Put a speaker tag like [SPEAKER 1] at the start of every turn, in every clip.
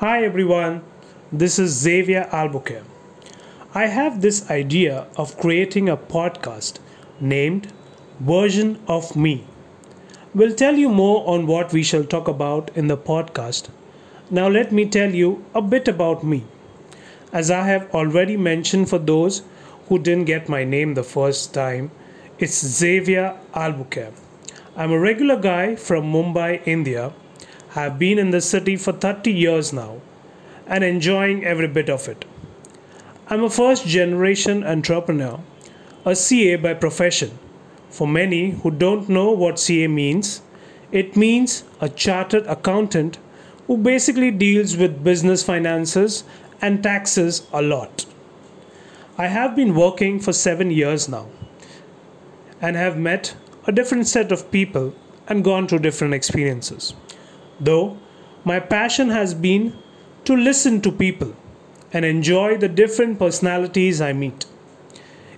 [SPEAKER 1] Hi everyone, this is Xavier Albuquerque. I have this idea of creating a podcast named Version of Me. We'll tell you more on what we shall talk about in the podcast. Now, let me tell you a bit about me. As I have already mentioned for those who didn't get my name the first time, it's Xavier Albuquerque. I'm a regular guy from Mumbai, India. Have been in the city for 30 years now and enjoying every bit of it. I'm a first generation entrepreneur, a CA by profession. For many who don't know what CA means, it means a chartered accountant who basically deals with business finances and taxes a lot. I have been working for seven years now and have met a different set of people and gone through different experiences. Though my passion has been to listen to people and enjoy the different personalities I meet.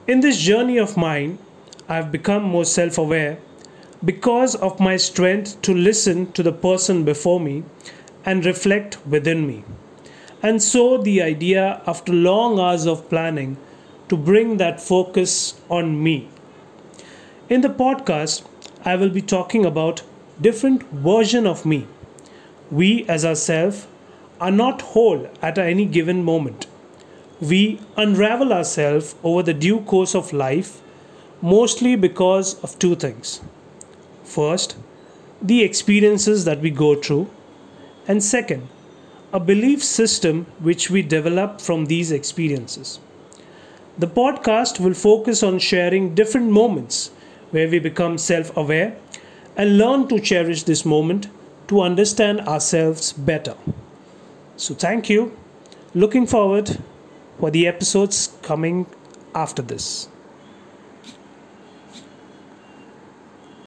[SPEAKER 1] In this journey of mine, I have become more self aware because of my strength to listen to the person before me and reflect within me. And so, the idea after long hours of planning to bring that focus on me. In the podcast, I will be talking about different version of me. We as ourselves are not whole at any given moment. We unravel ourselves over the due course of life mostly because of two things. First, the experiences that we go through, and second, a belief system which we develop from these experiences. The podcast will focus on sharing different moments where we become self aware and learn to cherish this moment to understand ourselves better. So, thank you. Looking forward for the episodes coming after this.